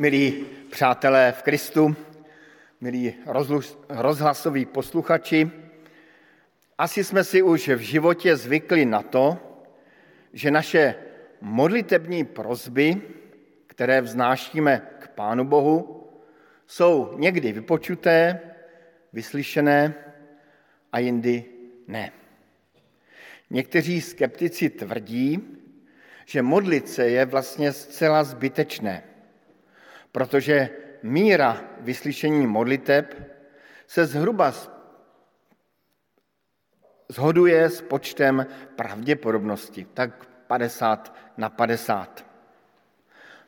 Milí přátelé v Kristu, milí rozhlasoví posluchači, asi jsme si už v životě zvykli na to, že naše modlitební prozby, které vznášíme k Pánu Bohu, jsou někdy vypočuté, vyslyšené a jindy ne. Někteří skeptici tvrdí, že modlit se je vlastně zcela zbytečné, protože míra vyslyšení modliteb se zhruba zhoduje s počtem pravděpodobnosti, tak 50 na 50.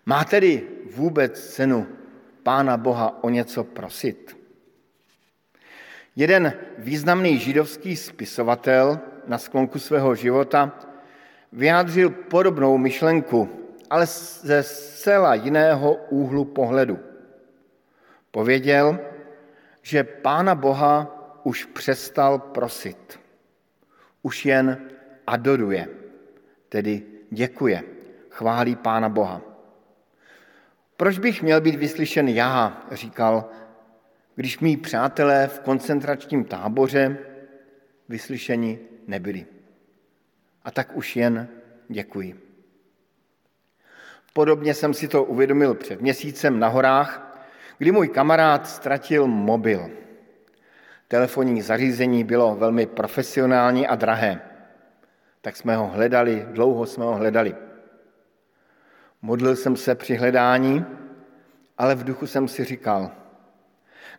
Má tedy vůbec cenu Pána Boha o něco prosit? Jeden významný židovský spisovatel na sklonku svého života vyjádřil podobnou myšlenku, ale ze zcela jiného úhlu pohledu. Pověděl, že Pána Boha už přestal prosit. Už jen adoruje, tedy děkuje, chválí Pána Boha. Proč bych měl být vyslyšen já, říkal, když mý přátelé v koncentračním táboře vyslyšeni nebyli. A tak už jen děkuji. Podobně jsem si to uvědomil před měsícem na horách, kdy můj kamarád ztratil mobil. Telefonní zařízení bylo velmi profesionální a drahé. Tak jsme ho hledali, dlouho jsme ho hledali. Modlil jsem se při hledání, ale v duchu jsem si říkal,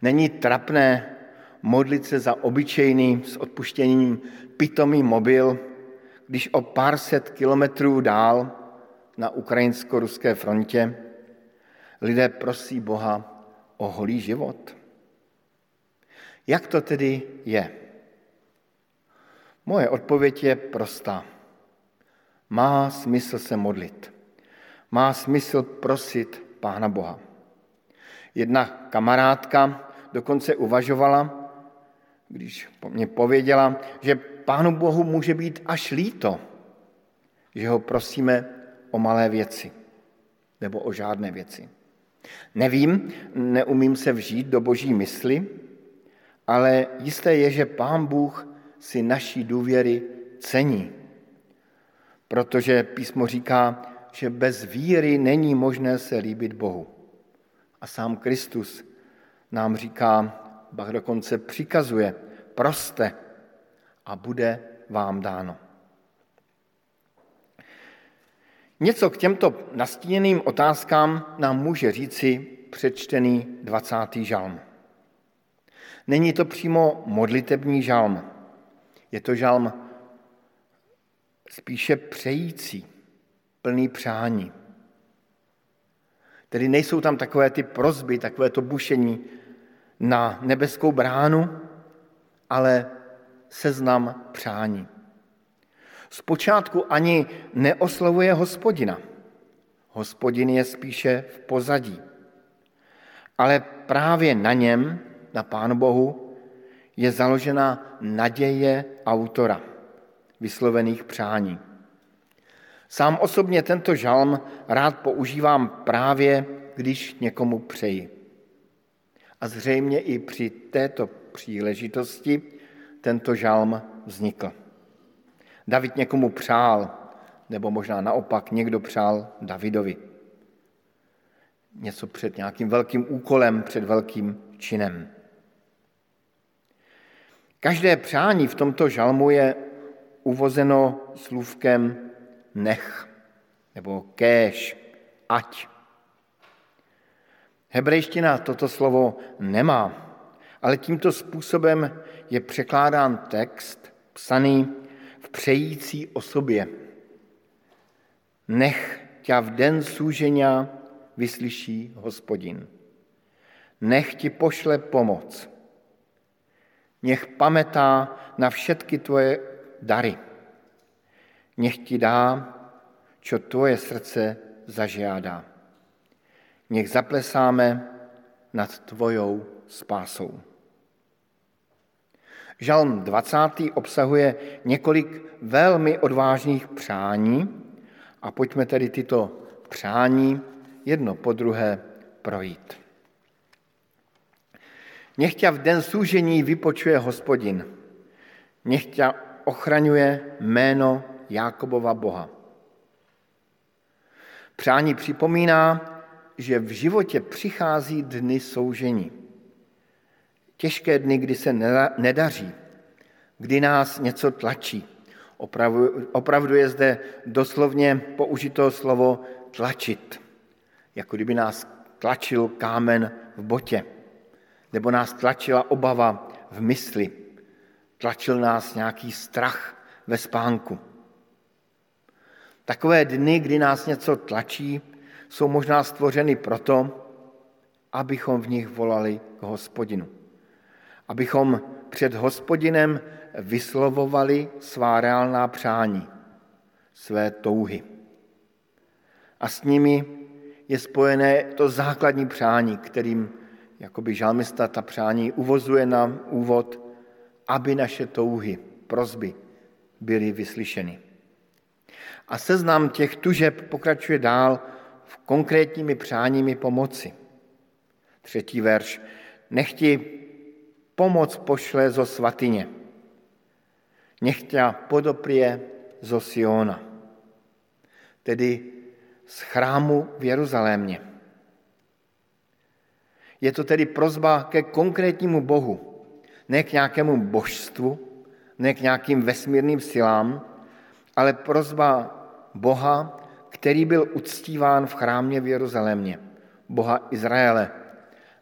není trapné modlit se za obyčejný s odpuštěním pitomý mobil, když o pár set kilometrů dál na ukrajinsko-ruské frontě lidé prosí Boha o holý život. Jak to tedy je? Moje odpověď je prostá. Má smysl se modlit. Má smysl prosit Pána Boha. Jedna kamarádka dokonce uvažovala, když mě pověděla, že Pánu Bohu může být až líto, že ho prosíme o malé věci nebo o žádné věci. Nevím, neumím se vžít do boží mysli, ale jisté je, že Pán Bůh si naší důvěry cení, protože písmo říká, že bez víry není možné se líbit Bohu. A sám Kristus nám říká, bach dokonce přikazuje, proste a bude vám dáno. Něco k těmto nastíněným otázkám nám může říci přečtený 20. žalm. Není to přímo modlitební žalm, je to žalm spíše přející, plný přání. Tedy nejsou tam takové ty prozby, takové to bušení na nebeskou bránu, ale seznam přání. Zpočátku ani neoslovuje hospodina. Hospodin je spíše v pozadí. Ale právě na něm, na Pánu Bohu, je založena naděje autora vyslovených přání. Sám osobně tento žalm rád používám právě, když někomu přeji. A zřejmě i při této příležitosti tento žalm vznikl. David někomu přál, nebo možná naopak někdo přál Davidovi. Něco před nějakým velkým úkolem, před velkým činem. Každé přání v tomto žalmu je uvozeno slůvkem nech nebo kéž, ať. Hebrejština toto slovo nemá, ale tímto způsobem je překládán text psaný přející osobě. Nech tě v den súženia vyslyší hospodin. Nech ti pošle pomoc. Nech pamätá na všetky tvoje dary. Nech ti dá, čo tvoje srdce zažiádá. Nech zaplesáme nad tvojou spásou. Žalm 20. obsahuje několik velmi odvážných přání a pojďme tedy tyto přání jedno po druhé projít. Nech tě v den služení vypočuje hospodin. Nech tě ochraňuje jméno Jákobova Boha. Přání připomíná, že v životě přichází dny soužení. Těžké dny, kdy se nedaří, kdy nás něco tlačí. Opravdu, je zde doslovně použito slovo tlačit, jako kdyby nás tlačil kámen v botě, nebo nás tlačila obava v mysli, tlačil nás nějaký strach ve spánku. Takové dny, kdy nás něco tlačí, jsou možná stvořeny proto, abychom v nich volali k hospodinu. Abychom před hospodinem vyslovovali svá reálná přání, své touhy. A s nimi je spojené to základní přání, kterým jakoby žalmista ta přání uvozuje na úvod, aby naše touhy, prozby byly vyslyšeny. A seznam těch tužeb pokračuje dál v konkrétními přáními pomoci. Třetí verš. Nech ti pomoc pošle zo svatyně. Nech tě podoprie zo Siona. Tedy z chrámu v Jeruzalémě. Je to tedy prozba ke konkrétnímu Bohu, ne k nějakému božstvu, ne k nějakým vesmírným silám, ale prozba Boha, který byl uctíván v chrámě v Jeruzalémě, Boha Izraele.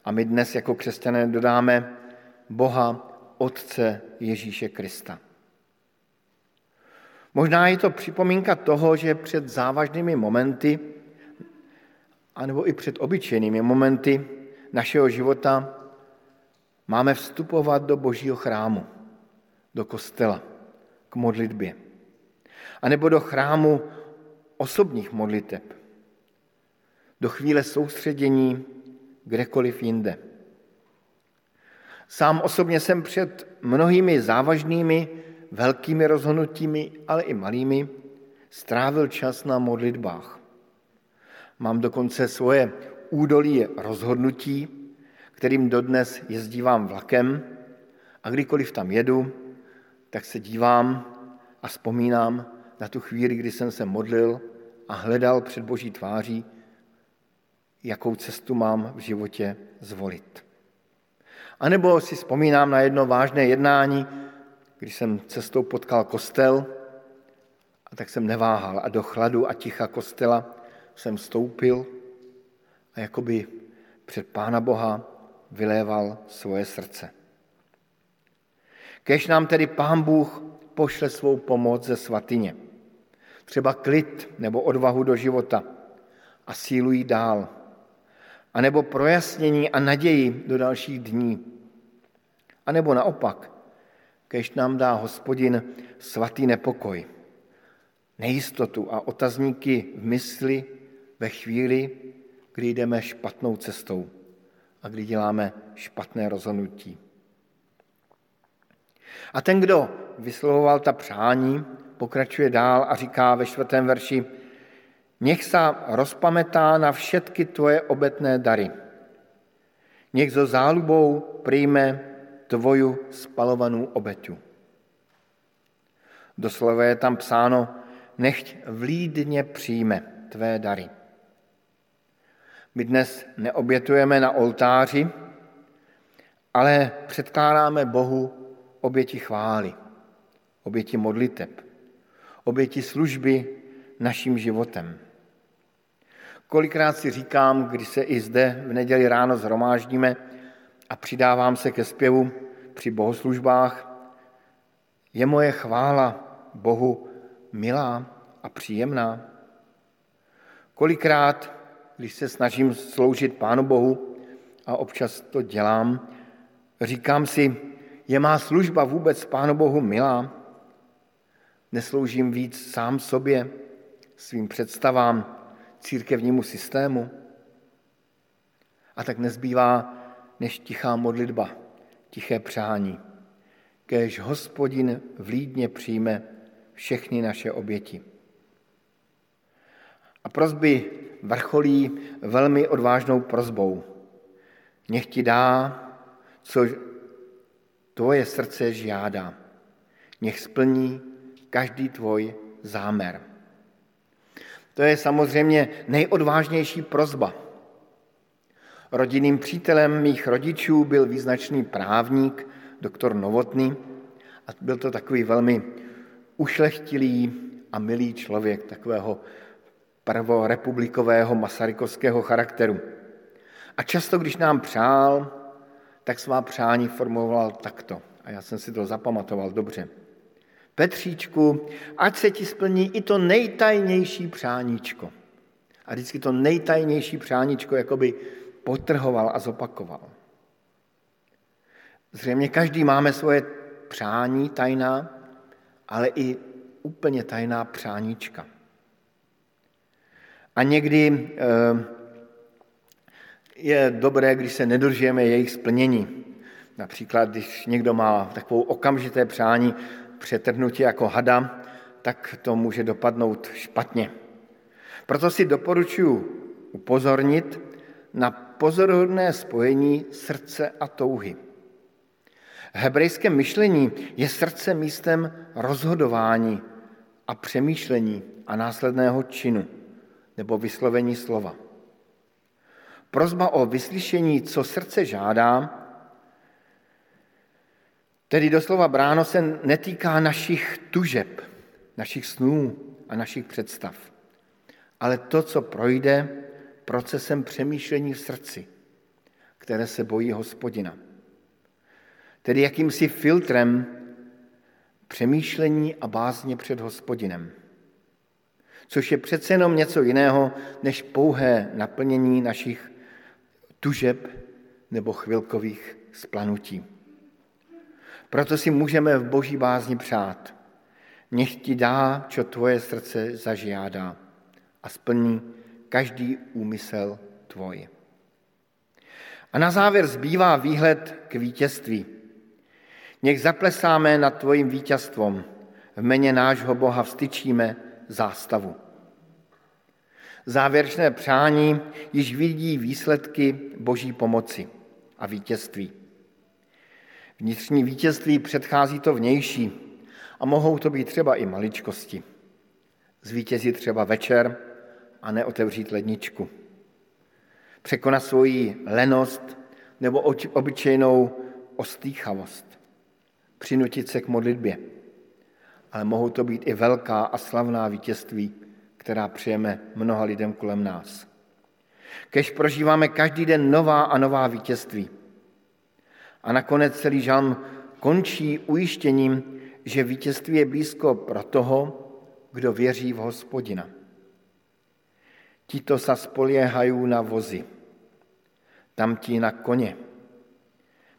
A my dnes jako křesťané dodáme Boha Otce Ježíše Krista. Možná je to připomínka toho, že před závažnými momenty, anebo i před obyčejnými momenty našeho života máme vstupovat do božího chrámu, do kostela, k modlitbě. A nebo do chrámu osobních modliteb, do chvíle soustředění kdekoliv jinde. Sám osobně jsem před mnohými závažnými, velkými rozhodnutími, ale i malými, strávil čas na modlitbách. Mám dokonce svoje údolí rozhodnutí, kterým dodnes jezdívám vlakem a kdykoliv tam jedu, tak se dívám a vzpomínám na tu chvíli, kdy jsem se modlil a hledal před Boží tváří, jakou cestu mám v životě zvolit. A nebo si vzpomínám na jedno vážné jednání, když jsem cestou potkal kostel, a tak jsem neváhal a do chladu a ticha kostela jsem vstoupil a jakoby před Pána Boha vyléval svoje srdce. Kež nám tedy Pán Bůh pošle svou pomoc ze svatyně třeba klid nebo odvahu do života a sílu jít dál. A nebo projasnění a naději do dalších dní. A nebo naopak, kež nám dá hospodin svatý nepokoj, nejistotu a otazníky v mysli ve chvíli, kdy jdeme špatnou cestou a kdy děláme špatné rozhodnutí. A ten, kdo vyslovoval ta přání, pokračuje dál a říká ve čtvrtém verši, nech se rozpametá na všetky tvoje obetné dary. Nech zo zálubou přijme tvoju spalovanou obeťu. Doslova je tam psáno, nechť vlídně přijme tvé dary. My dnes neobětujeme na oltáři, ale předkládáme Bohu oběti chvály, oběti modliteb oběti služby naším životem. Kolikrát si říkám, když se i zde v neděli ráno zhromáždíme a přidávám se ke zpěvu při bohoslužbách, je moje chvála Bohu milá a příjemná. Kolikrát, když se snažím sloužit Pánu Bohu a občas to dělám, říkám si, je má služba vůbec Pánu Bohu milá? Nesloužím víc sám sobě, svým představám, církevnímu systému? A tak nezbývá než tichá modlitba, tiché přání. Kéž hospodin vlídně přijme všechny naše oběti. A prozby vrcholí velmi odvážnou prozbou. Nech ti dá, co tvoje srdce žádá. Nech splní každý tvoj zámer. To je samozřejmě nejodvážnější prozba. Rodinným přítelem mých rodičů byl význačný právník, doktor Novotný, a byl to takový velmi ušlechtilý a milý člověk, takového prvorepublikového masarykovského charakteru. A často, když nám přál, tak svá přání formoval takto. A já jsem si to zapamatoval dobře. Petříčku, ať se ti splní i to nejtajnější přáníčko. A vždycky to nejtajnější přáníčko jakoby potrhoval a zopakoval. Zřejmě každý máme svoje přání tajná, ale i úplně tajná přáníčka. A někdy eh, je dobré, když se nedržíme jejich splnění. Například, když někdo má takovou okamžité přání přetrhnutí jako hada, tak to může dopadnout špatně. Proto si doporučuji upozornit na pozoruhodné spojení srdce a touhy. V hebrejském myšlení je srdce místem rozhodování a přemýšlení a následného činu nebo vyslovení slova. Prozba o vyslyšení, co srdce žádá, tedy doslova bráno se netýká našich tužeb, našich snů a našich představ, ale to, co projde procesem přemýšlení v srdci, které se bojí hospodina. Tedy jakýmsi filtrem přemýšlení a bázně před hospodinem což je přece jenom něco jiného než pouhé naplnění našich tužeb nebo chvilkových splanutí. Proto si můžeme v boží bázni přát. Nech ti dá, čo tvoje srdce zažiádá a splní každý úmysel tvoj. A na závěr zbývá výhled k vítězství. Nech zaplesáme nad tvojím vítězstvom. V jméně nášho Boha vstyčíme zástavu. Závěrečné přání již vidí výsledky boží pomoci a vítězství. Vnitřní vítězství předchází to vnější a mohou to být třeba i maličkosti. Zvítězit třeba večer a neotevřít ledničku. Překonat svoji lenost nebo obyčejnou ostýchavost. Přinutit se k modlitbě. Ale mohou to být i velká a slavná vítězství, která přijeme mnoha lidem kolem nás. Kež prožíváme každý den nová a nová vítězství. A nakonec celý žalm končí ujištěním, že vítězství je blízko pro toho, kdo věří v hospodina. Tito sa spoliehají na vozy, tamtí na koně.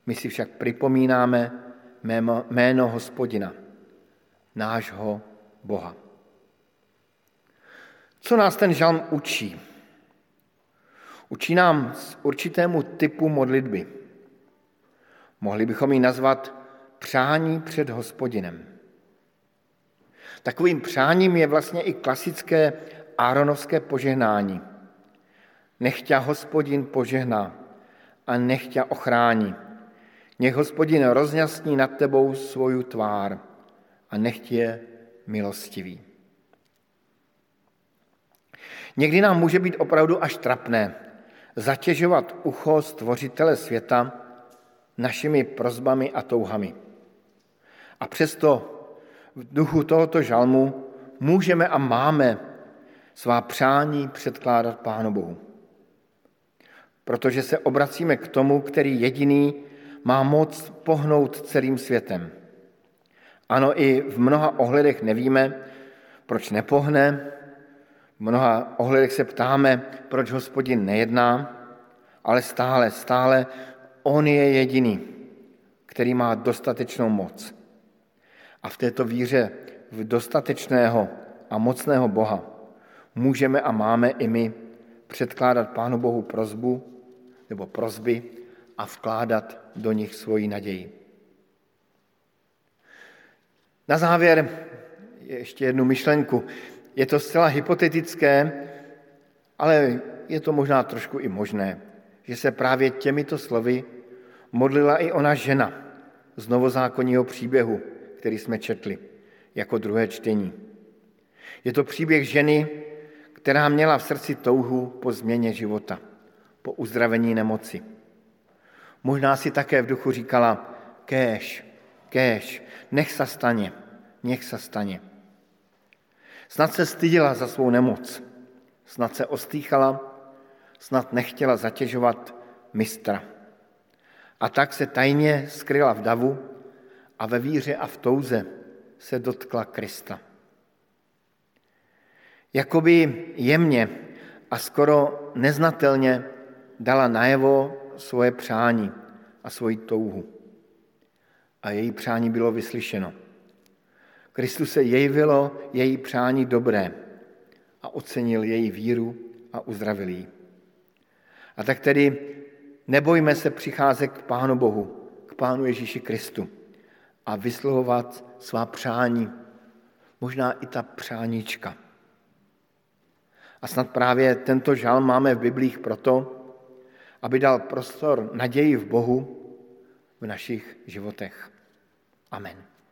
My si však připomínáme jméno hospodina, nášho Boha. Co nás ten žalm učí? Učí nám z určitému typu modlitby. Mohli bychom ji nazvat přání před hospodinem. Takovým přáním je vlastně i klasické áronovské požehnání. Nechťa hospodin požehná a nechťa ochrání. Nech hospodin rozjasní nad tebou svoju tvár a nech je milostivý. Někdy nám může být opravdu až trapné zatěžovat ucho stvořitele světa našimi prozbami a touhami. A přesto v duchu tohoto žalmu můžeme a máme svá přání předkládat Pánu Bohu. Protože se obracíme k tomu, který jediný má moc pohnout celým světem. Ano, i v mnoha ohledech nevíme, proč nepohne, mnoha ohledech se ptáme, proč hospodin nejedná, ale stále, stále on je jediný, který má dostatečnou moc. A v této víře v dostatečného a mocného Boha můžeme a máme i my předkládat Pánu Bohu prozbu nebo prozby a vkládat do nich svoji naději. Na závěr ještě jednu myšlenku. Je to zcela hypotetické, Ale je to možná trošku i možné, že se právě těmito slovy modlila i ona žena z novozákonního příběhu, který jsme četli jako druhé čtení. Je to příběh ženy, která měla v srdci touhu po změně života, po uzdravení nemoci. Možná si také v duchu říkala, kéž, kéž, nech se stane, nech se stane. Snad se stydila za svou nemoc, snad se ostýchala, snad nechtěla zatěžovat mistra. A tak se tajně skryla v davu a ve víře a v touze se dotkla Krista. Jakoby jemně a skoro neznatelně dala najevo svoje přání a svoji touhu. A její přání bylo vyslyšeno. Kristus se jevilo její přání dobré a ocenil její víru a uzdravil ji. A tak tedy nebojme se přicházet k Pánu Bohu, k Pánu Ježíši Kristu a vyslovovat svá přání, možná i ta přáníčka. A snad právě tento žal máme v Biblích proto, aby dal prostor naději v Bohu v našich životech. Amen.